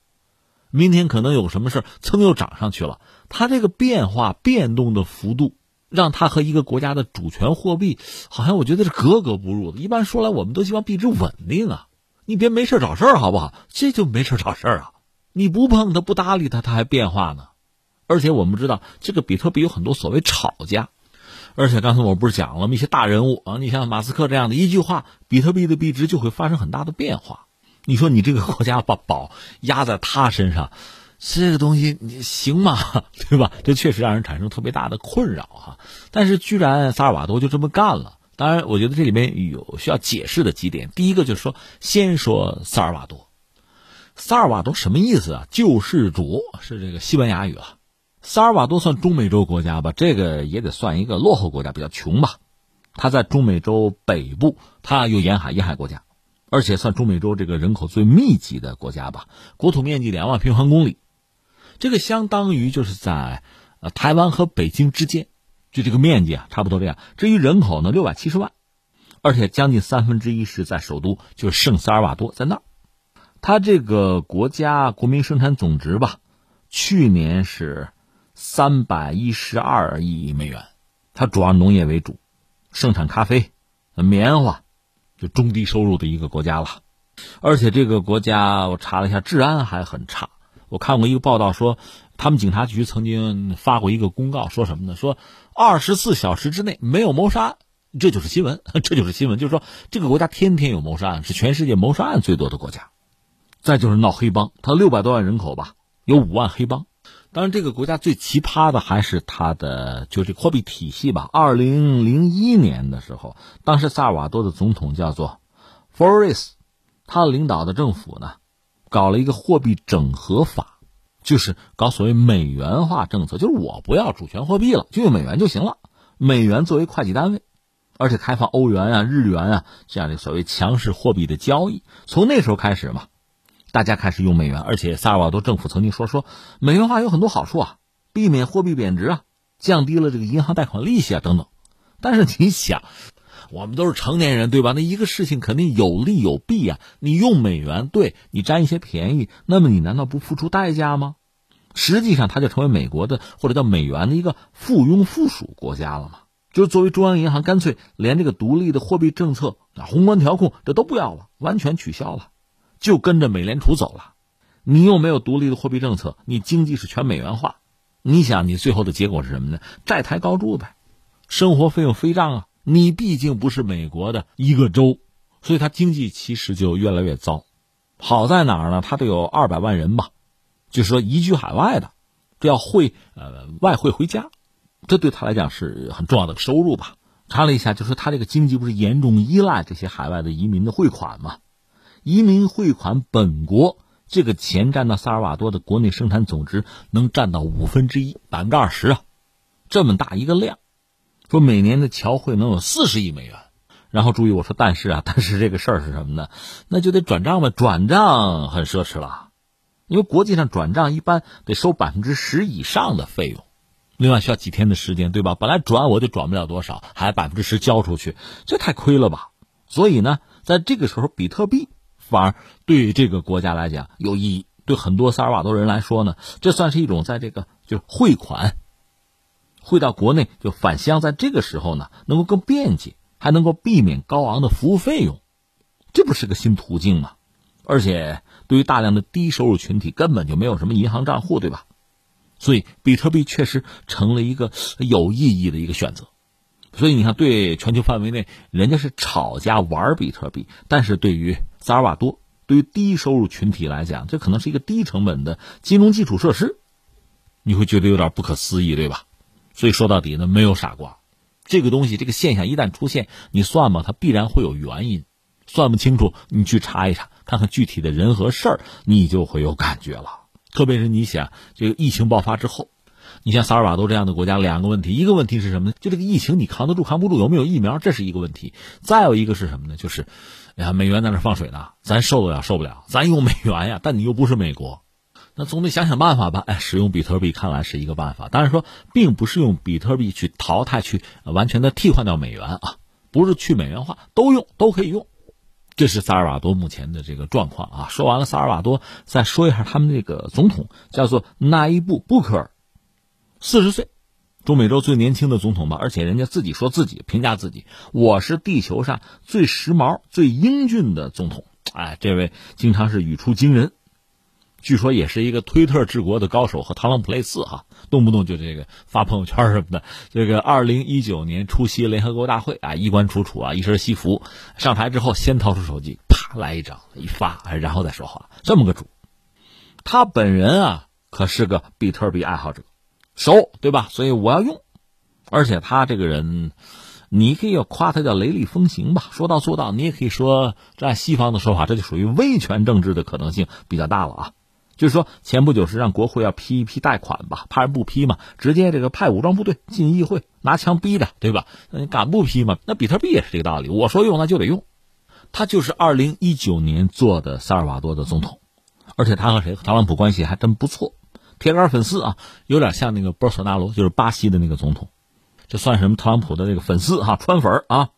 明天可能有什么事蹭又涨上去了。它这个变化、变动的幅度，让它和一个国家的主权货币，好像我觉得是格格不入的。一般说来，我们都希望币值稳定啊，你别没事找事儿，好不好？这就没事找事儿啊！你不碰它，不搭理它，它还变化呢。而且我们知道，这个比特币有很多所谓炒家，而且刚才我不是讲了吗？一些大人物啊，你像马斯克这样的一句话，比特币的币值就会发生很大的变化。你说你这个国家把宝压在他身上，这个东西你行吗？对吧？这确实让人产生特别大的困扰哈。但是居然萨尔瓦多就这么干了。当然，我觉得这里面有需要解释的几点。第一个就是说，先说萨尔瓦多，萨尔瓦多什么意思啊？救世主是这个西班牙语啊。萨尔瓦多算中美洲国家吧，这个也得算一个落后国家，比较穷吧。它在中美洲北部，它有沿海，沿海国家，而且算中美洲这个人口最密集的国家吧。国土面积两万平方公里，这个相当于就是在呃台湾和北京之间，就这个面积啊，差不多这样。至于人口呢，六百七十万，而且将近三分之一是在首都，就是圣萨尔瓦多，在那儿。它这个国家国民生产总值吧，去年是。三百一十二亿美元，它主要农业为主，生产咖啡、棉花，就中低收入的一个国家了。而且这个国家我查了一下，治安还很差。我看过一个报道说，他们警察局曾经发过一个公告，说什么呢？说二十四小时之内没有谋杀案，这就是新闻，这就是新闻。就是说这个国家天天有谋杀案，是全世界谋杀案最多的国家。再就是闹黑帮，它六百多万人口吧，有五万黑帮。当然，这个国家最奇葩的还是它的就这货币体系吧。二零零一年的时候，当时萨尔瓦多的总统叫做 f o r e s 他领导的政府呢，搞了一个货币整合法，就是搞所谓美元化政策，就是我不要主权货币了，就用美元就行了，美元作为会计单位，而且开放欧元啊、日元啊这样的所谓强势货币的交易。从那时候开始嘛。大家开始用美元，而且萨尔瓦多政府曾经说说美元化有很多好处啊，避免货币贬值啊，降低了这个银行贷款利息啊等等。但是你想，我们都是成年人对吧？那一个事情肯定有利有弊啊。你用美元，对你占一些便宜，那么你难道不付出代价吗？实际上，它就成为美国的或者叫美元的一个附庸附属国家了嘛。就是作为中央银行，干脆连这个独立的货币政策、宏观调控这都不要了，完全取消了。就跟着美联储走了，你又没有独立的货币政策，你经济是全美元化，你想你最后的结果是什么呢？债台高筑呗，生活费用飞涨啊！你毕竟不是美国的一个州，所以它经济其实就越来越糟。好在哪儿呢？它得有二百万人吧，就是说移居海外的，这要汇呃外汇回家，这对他来讲是很重要的收入吧。查了一下，就是他这个经济不是严重依赖这些海外的移民的汇款吗？移民汇款本国这个钱占到萨尔瓦多的国内生产总值能占到五分之一，百分之二十啊，这么大一个量，说每年的侨汇能有四十亿美元。然后注意我说但是啊，但是这个事儿是什么呢？那就得转账呗，转账很奢侈了，因为国际上转账一般得收百分之十以上的费用，另外需要几天的时间，对吧？本来转我就转不了多少，还百分之十交出去，这太亏了吧？所以呢，在这个时候，比特币。反而对这个国家来讲有意义，对很多萨尔瓦多人来说呢，这算是一种在这个就是汇款汇到国内就返乡，在这个时候呢，能够更便捷，还能够避免高昂的服务费用，这不是个新途径吗？而且对于大量的低收入群体，根本就没有什么银行账户，对吧？所以比特币确实成了一个有意义的一个选择。所以你看，对全球范围内，人家是炒家玩比特币，但是对于萨尔瓦多，对于低收入群体来讲，这可能是一个低成本的金融基础设施，你会觉得有点不可思议，对吧？所以说到底呢，没有傻瓜，这个东西，这个现象一旦出现，你算吧，它必然会有原因，算不清楚，你去查一查，看看具体的人和事儿，你就会有感觉了。特别是你想，这个疫情爆发之后。你像萨尔瓦多这样的国家，两个问题，一个问题是什么呢？就这个疫情，你扛得住扛不住？有没有疫苗？这是一个问题。再有一个是什么呢？就是，哎呀，美元在那放水呢，咱受得了受不了？咱用美元呀，但你又不是美国，那总得想想办法吧？哎，使用比特币看来是一个办法。当然说，并不是用比特币去淘汰、去完全的替换掉美元啊，不是去美元化，都用都可以用。这是萨尔瓦多目前的这个状况啊。说完了萨尔瓦多，再说一下他们这个总统，叫做纳伊布·布克尔。四十岁，中美洲最年轻的总统吧，而且人家自己说自己评价自己，我是地球上最时髦、最英俊的总统。哎，这位经常是语出惊人，据说也是一个推特治国的高手，和特朗普类似哈，动不动就这个发朋友圈什么的。这个二零一九年出席联合国大会啊，衣冠楚楚啊，一身西服，上台之后先掏出手机，啪来一张一发，然后再说话，这么个主。他本人啊，可是个比特币爱好者。熟对吧？所以我要用，而且他这个人，你可以要夸他叫雷厉风行吧，说到做到。你也可以说，按西方的说法，这就属于威权政治的可能性比较大了啊。就是说，前不久是让国会要批一批贷款吧，怕人不批嘛，直接这个派武装部队进议会拿枪逼的，对吧？那你敢不批吗？那比特币也是这个道理，我说用那就得用。他就是二零一九年做的萨尔瓦多的总统，而且他和谁？和特朗普关系还真不错。铁杆粉丝啊，有点像那个波索纳罗，就是巴西的那个总统，这算什么？特朗普的那个粉丝哈，川粉啊，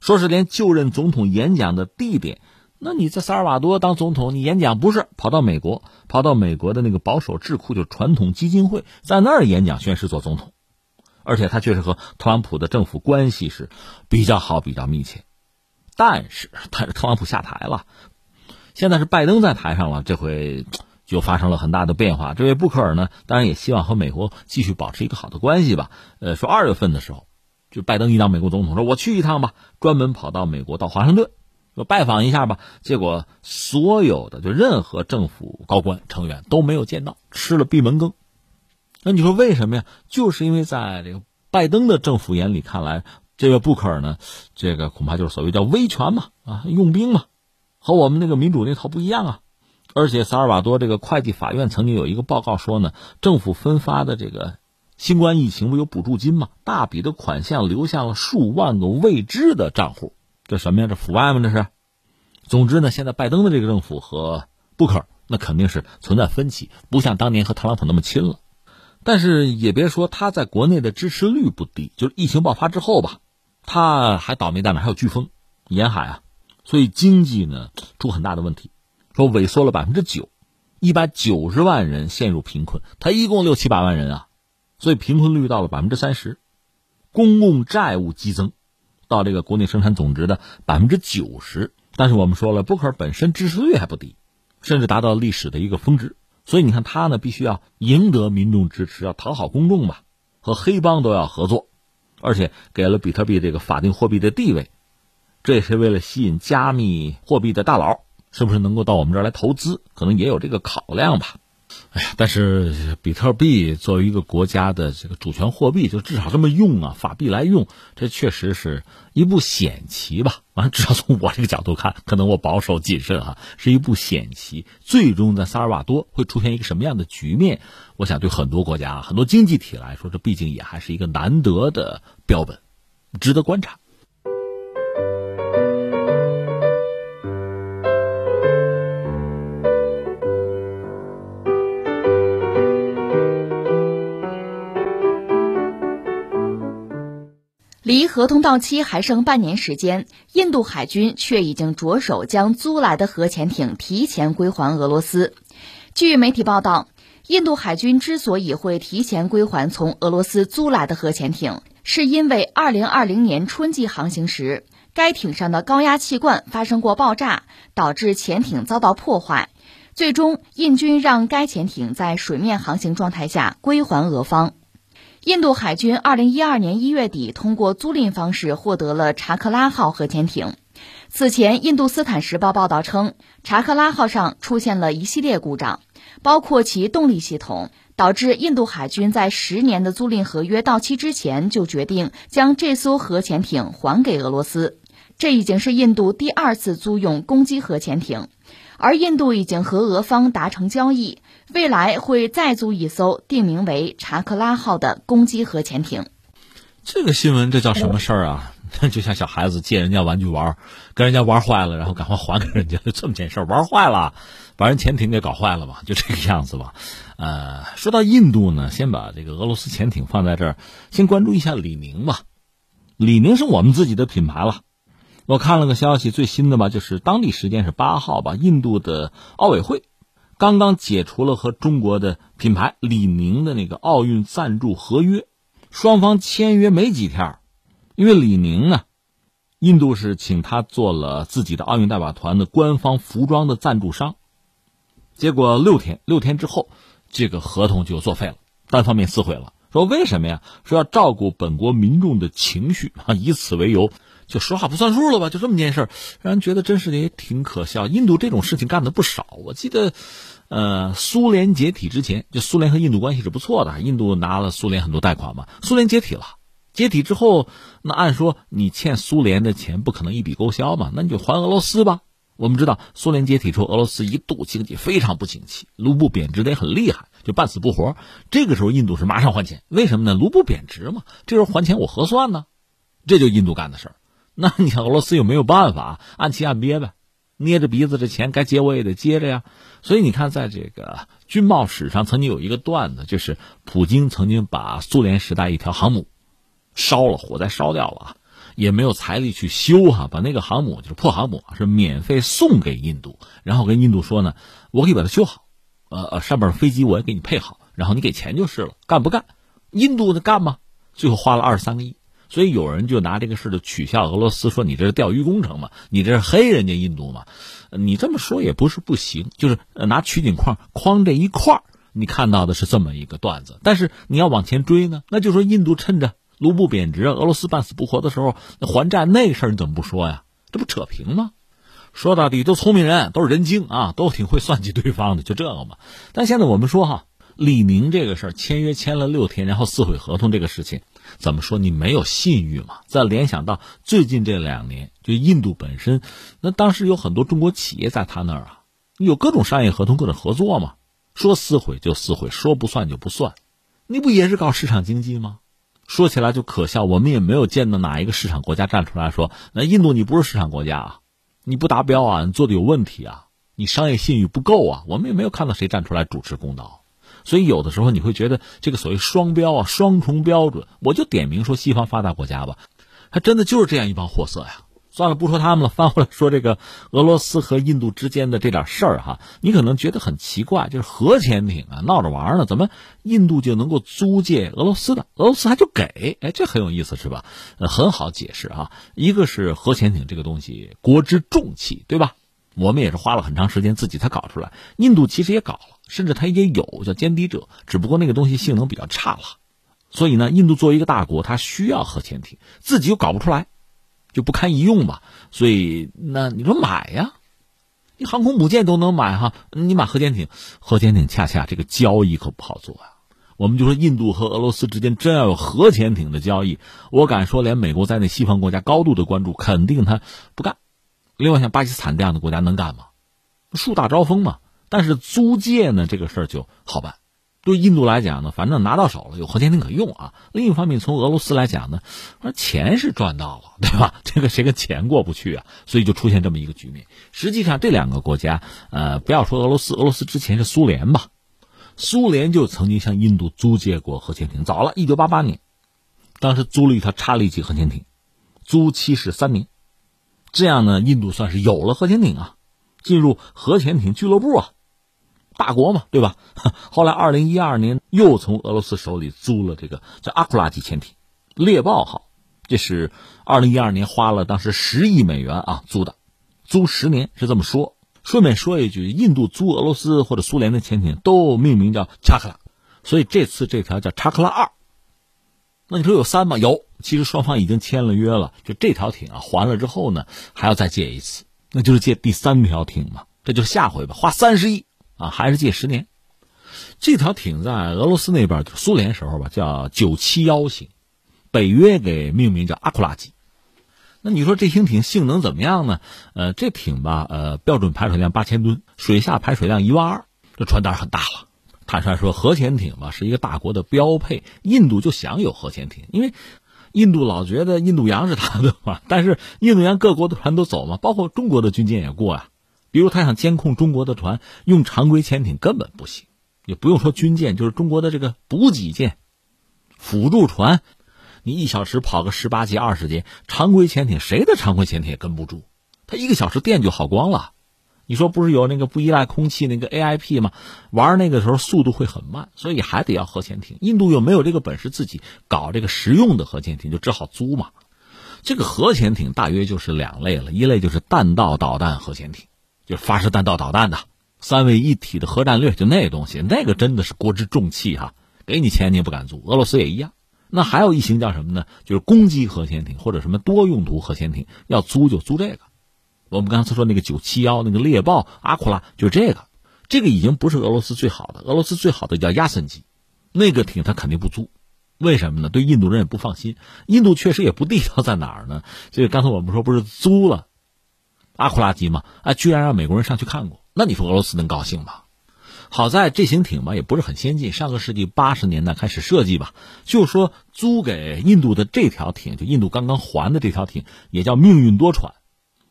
说是连就任总统演讲的地点，那你在萨尔瓦多当总统，你演讲不是跑到美国，跑到美国的那个保守智库，就传统基金会，在那儿演讲宣誓做总统，而且他确实和特朗普的政府关系是比较好、比较密切，但是但是特朗普下台了，现在是拜登在台上了，这回。就发生了很大的变化。这位布克尔呢，当然也希望和美国继续保持一个好的关系吧。呃，说二月份的时候，就拜登一当美国总统，说我去一趟吧，专门跑到美国到华盛顿，说拜访一下吧。结果所有的就任何政府高官成员都没有见到，吃了闭门羹。那你说为什么呀？就是因为在这个拜登的政府眼里看来，这位布克尔呢，这个恐怕就是所谓叫威权嘛，啊，用兵嘛，和我们那个民主那套不一样啊。而且萨尔瓦多这个会计法院曾经有一个报告说呢，政府分发的这个新冠疫情不有补助金吗？大笔的款项流向了数万个未知的账户，这什么呀？这腐败吗？这是。总之呢，现在拜登的这个政府和布克那肯定是存在分歧，不像当年和特朗普那么亲了。但是也别说他在国内的支持率不低，就是疫情爆发之后吧，他还倒霉在哪？还有飓风、沿海啊，所以经济呢出很大的问题。说萎缩了百分之九，一百九十万人陷入贫困。他一共六七百万人啊，所以贫困率到了百分之三十，公共债务激增到这个国内生产总值的百分之九十。但是我们说了，布克尔本身支持率还不低，甚至达到历史的一个峰值。所以你看他呢，必须要赢得民众支持，要讨好公众吧，和黑帮都要合作，而且给了比特币这个法定货币的地位，这也是为了吸引加密货币的大佬。是不是能够到我们这儿来投资？可能也有这个考量吧。哎呀，但是比特币作为一个国家的这个主权货币，就至少这么用啊，法币来用，这确实是一步险棋吧。完，至少从我这个角度看，可能我保守谨慎啊，是一步险棋。最终在萨尔瓦多会出现一个什么样的局面？我想对很多国家、很多经济体来说，这毕竟也还是一个难得的标本，值得观察。离合同到期还剩半年时间，印度海军却已经着手将租来的核潜艇提前归还俄罗斯。据媒体报道，印度海军之所以会提前归还从俄罗斯租来的核潜艇，是因为2020年春季航行时，该艇上的高压气罐发生过爆炸，导致潜艇遭到破坏。最终，印军让该潜艇在水面航行状态下归还俄方。印度海军2012年1月底通过租赁方式获得了查克拉号核潜艇。此前，《印度斯坦时报》报道称，查克拉号上出现了一系列故障，包括其动力系统，导致印度海军在十年的租赁合约到期之前就决定将这艘核潜艇还给俄罗斯。这已经是印度第二次租用攻击核潜艇。而印度已经和俄方达成交易，未来会再租一艘定名为“查克拉号”的攻击核潜艇。这个新闻这叫什么事儿啊？就像小孩子借人家玩具玩，跟人家玩坏了，然后赶快还给人家，就这么件事儿。玩坏了，把人潜艇给搞坏了吧，就这个样子吧。呃，说到印度呢，先把这个俄罗斯潜艇放在这儿，先关注一下李宁吧。李宁是我们自己的品牌了。我看了个消息，最新的吧，就是当地时间是八号吧，印度的奥委会刚刚解除了和中国的品牌李宁的那个奥运赞助合约，双方签约没几天，因为李宁呢，印度是请他做了自己的奥运代表团的官方服装的赞助商，结果六天六天之后，这个合同就作废了，单方面撕毁了，说为什么呀？说要照顾本国民众的情绪啊，以此为由。就说话不算数了吧？就这么件事让人觉得真是也挺可笑。印度这种事情干的不少。我记得，呃，苏联解体之前，就苏联和印度关系是不错的。印度拿了苏联很多贷款嘛。苏联解体了，解体之后，那按说你欠苏联的钱不可能一笔勾销嘛，那你就还俄罗斯吧。我们知道，苏联解体之后，俄罗斯一度经济非常不景气，卢布贬值的也很厉害，就半死不活。这个时候，印度是马上还钱，为什么呢？卢布贬值嘛，这时候还钱我合算呢，这就印度干的事儿。那你俄罗斯又没有办法，按期按憋呗，捏着鼻子这钱该接我也得接着呀。所以你看，在这个军贸史上，曾经有一个段子，就是普京曾经把苏联时代一条航母烧了，火灾烧掉了，也没有财力去修哈，把那个航母就是破航母是免费送给印度，然后跟印度说呢，我可以把它修好，呃呃，上面飞机我也给你配好，然后你给钱就是了，干不干？印度的干吗？最后花了二十三个亿。所以有人就拿这个事就取笑俄罗斯，说你这是钓鱼工程嘛？你这是黑人家印度嘛？你这么说也不是不行，就是拿取景框框这一块你看到的是这么一个段子。但是你要往前追呢，那就说印度趁着卢布贬值，俄罗斯半死不活的时候还债那事儿，你怎么不说呀？这不扯平吗？说到底都聪明人，都是人精啊，都挺会算计对方的，就这个嘛。但现在我们说哈，李宁这个事儿签约签了六天，然后撕毁合同这个事情。怎么说？你没有信誉嘛？再联想到最近这两年，就印度本身，那当时有很多中国企业在他那儿啊，有各种商业合同、各种合作嘛。说撕毁就撕毁，说不算就不算，你不也是搞市场经济吗？说起来就可笑，我们也没有见到哪一个市场国家站出来说，那印度你不是市场国家啊，你不达标啊，你做的有问题啊，你商业信誉不够啊，我们也没有看到谁站出来主持公道。所以有的时候你会觉得这个所谓双标啊、双重标准，我就点名说西方发达国家吧，还真的就是这样一帮货色呀。算了，不说他们了，翻回来说这个俄罗斯和印度之间的这点事儿哈，你可能觉得很奇怪，就是核潜艇啊，闹着玩呢，怎么印度就能够租借俄罗斯的，俄罗斯还就给？哎，这很有意思是吧？呃，很好解释啊，一个是核潜艇这个东西国之重器，对吧？我们也是花了很长时间自己才搞出来，印度其实也搞了。甚至它也有叫歼敌者，只不过那个东西性能比较差了，所以呢，印度作为一个大国，它需要核潜艇，自己又搞不出来，就不堪一用吧。所以那你说买呀，你航空母舰都能买哈，你买核潜艇，核潜艇恰恰这个交易可不好做啊。我们就说印度和俄罗斯之间真要有核潜艇的交易，我敢说连美国在内西方国家高度的关注，肯定他不干。另外像巴基斯坦这样的国家能干吗？树大招风嘛。但是租借呢，这个事儿就好办。对印度来讲呢，反正拿到手了，有核潜艇可用啊。另一方面，从俄罗斯来讲呢，钱是赚到了，对吧？这个谁跟钱过不去啊？所以就出现这么一个局面。实际上，这两个国家，呃，不要说俄罗斯，俄罗斯之前是苏联吧？苏联就曾经向印度租借过核潜艇，早了，一九八八年，当时租了一条查理级核潜艇，租期是三年。这样呢，印度算是有了核潜艇啊，进入核潜艇俱乐部啊。大国嘛，对吧？后来二零一二年又从俄罗斯手里租了这个叫阿库拉级潜艇，猎豹号，这是二零一二年花了当时十亿美元啊租的，租十年是这么说。顺便说一句，印度租俄罗斯或者苏联的潜艇都命名叫查克拉，所以这次这条叫查克拉二。那你说有三吗？有，其实双方已经签了约了，就这条艇啊还了之后呢，还要再借一次，那就是借第三条艇嘛，这就是下回吧，花三十亿啊，还是借十年。这条艇在俄罗斯那边，苏联时候吧，叫九七幺型，北约给命名叫阿库拉级。那你说这型艇性能怎么样呢？呃，这艇吧，呃，标准排水量八千吨，水下排水量一万二，这船胆很大了。坦率说，核潜艇吧是一个大国的标配，印度就想有核潜艇，因为印度老觉得印度洋是他的嘛。但是印度洋各国的船都走嘛，包括中国的军舰也过啊。比如他想监控中国的船，用常规潜艇根本不行，也不用说军舰，就是中国的这个补给舰、辅助船。你一小时跑个十八节、二十节，常规潜艇谁的常规潜艇也跟不住，它一个小时电就耗光了。你说不是有那个不依赖空气那个 AIP 吗？玩那个时候速度会很慢，所以还得要核潜艇。印度又没有这个本事自己搞这个实用的核潜艇，就只好租嘛。这个核潜艇大约就是两类了，一类就是弹道导弹核潜艇，就发射弹道导弹的三位一体的核战略，就那东西，那个真的是国之重器哈，给你钱你也不敢租。俄罗斯也一样。那还有一型叫什么呢？就是攻击核潜艇或者什么多用途核潜艇，要租就租这个。我们刚才说那个九七幺那个猎豹阿库拉就这个，这个已经不是俄罗斯最好的，俄罗斯最好的叫亚森级，那个艇他肯定不租，为什么呢？对印度人也不放心。印度确实也不地道在哪儿呢？这个刚才我们说不是租了阿库拉级吗？啊，居然让美国人上去看过，那你说俄罗斯能高兴吗？好在这型艇嘛也不是很先进，上个世纪八十年代开始设计吧。就说租给印度的这条艇，就印度刚刚还的这条艇，也叫命运多舛。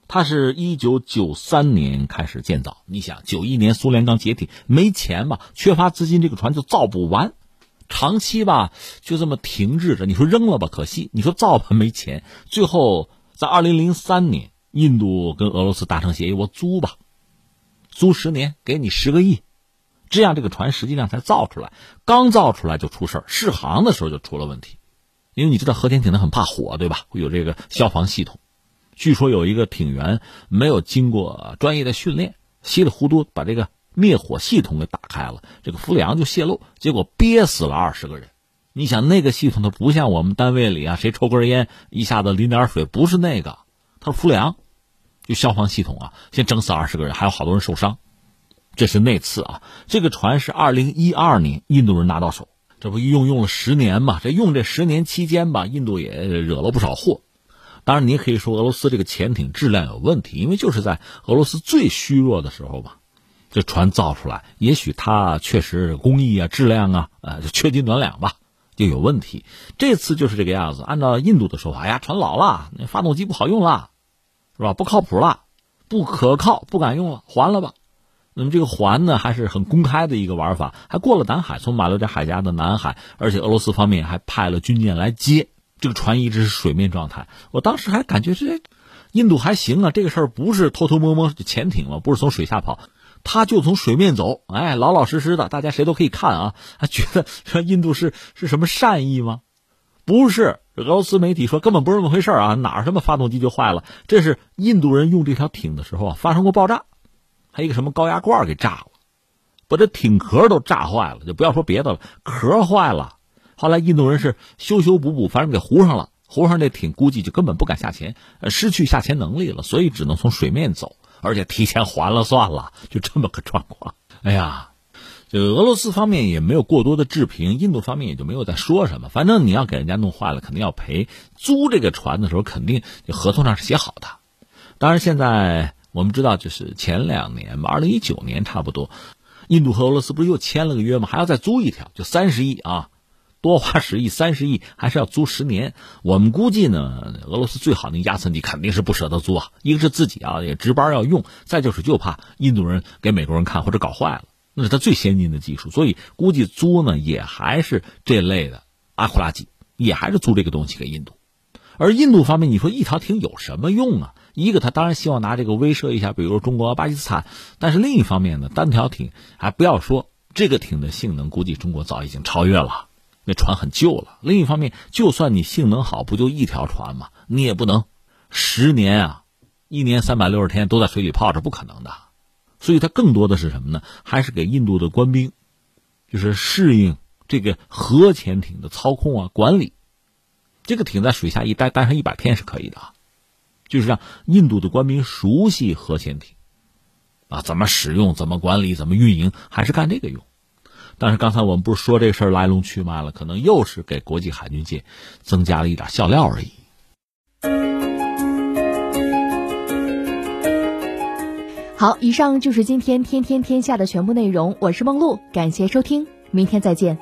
它是一九九三年开始建造。你想，九一年苏联刚解体，没钱吧，缺乏资金，这个船就造不完，长期吧就这么停滞着。你说扔了吧，可惜；你说造吧，没钱。最后在二零零三年，印度跟俄罗斯达成协议，我租吧，租十年，给你十个亿。这样，这个船实际上才造出来，刚造出来就出事儿，试航的时候就出了问题。因为你知道核潜艇它很怕火，对吧？会有这个消防系统。据说有一个艇员没有经过专业的训练，稀里糊涂把这个灭火系统给打开了，这个氟利昂就泄漏，结果憋死了二十个人。你想那个系统它不像我们单位里啊，谁抽根烟一下子淋点水，不是那个，它是氟利昂，就消防系统啊，先整死二十个人，还有好多人受伤。这是那次啊，这个船是二零一二年印度人拿到手，这不一用用了十年嘛？这用这十年期间吧，印度也惹了不少祸。当然，你也可以说俄罗斯这个潜艇质量有问题，因为就是在俄罗斯最虚弱的时候吧，这船造出来，也许它确实工艺啊、质量啊，呃，缺斤短两吧，就有问题。这次就是这个样子。按照印度的说法，哎呀，船老了，那发动机不好用了，是吧？不靠谱了，不可靠，不敢用了，还了吧。那么这个还呢，还是很公开的一个玩法，还过了南海，从马六甲海峡的南海，而且俄罗斯方面还派了军舰来接这个船，一直是水面状态。我当时还感觉这印度还行啊，这个事儿不是偷偷摸摸潜艇了，不是从水下跑，他就从水面走，哎，老老实实的，大家谁都可以看啊，还觉得说印度是是什么善意吗？不是，俄罗斯媒体说根本不是那么回事啊，哪什么发动机就坏了？这是印度人用这条艇的时候啊，发生过爆炸。还有一个什么高压罐给炸了，把这艇壳都炸坏了，就不要说别的了，壳坏了。后来印度人是修修补补，反正给糊上了，糊上这艇估计就根本不敢下潜，失去下潜能力了，所以只能从水面走，而且提前还了算了，就这么个状况。哎呀，这俄罗斯方面也没有过多的置评，印度方面也就没有再说什么。反正你要给人家弄坏了，肯定要赔。租这个船的时候，肯定合同上是写好的。当然现在。我们知道，就是前两年吧，二零一九年差不多，印度和俄罗斯不是又签了个约吗？还要再租一条，就三十亿啊，多花十亿，三十亿还是要租十年。我们估计呢，俄罗斯最好那亚森级肯定是不舍得租啊，一个是自己啊也值班要用，再就是就怕印度人给美国人看或者搞坏了，那是他最先进的技术，所以估计租呢也还是这类的阿库拉级，也还是租这个东西给印度。而印度方面，你说一条艇有什么用啊？一个，他当然希望拿这个威慑一下，比如说中国、巴基斯坦。但是另一方面呢，单条艇还不要说，这个艇的性能估计中国早已经超越了，那船很旧了。另一方面，就算你性能好，不就一条船吗？你也不能十年啊，一年三百六十天都在水里泡着，不可能的。所以它更多的是什么呢？还是给印度的官兵，就是适应这个核潜艇的操控啊、管理。这个艇在水下一待待上一百天是可以的啊。就是让印度的官兵熟悉核潜艇，啊，怎么使用、怎么管理、怎么运营，还是干这个用。但是刚才我们不是说这事儿来龙去脉了，可能又是给国际海军界增加了一点笑料而已。好，以上就是今天天天天下的全部内容。我是梦露，感谢收听，明天再见。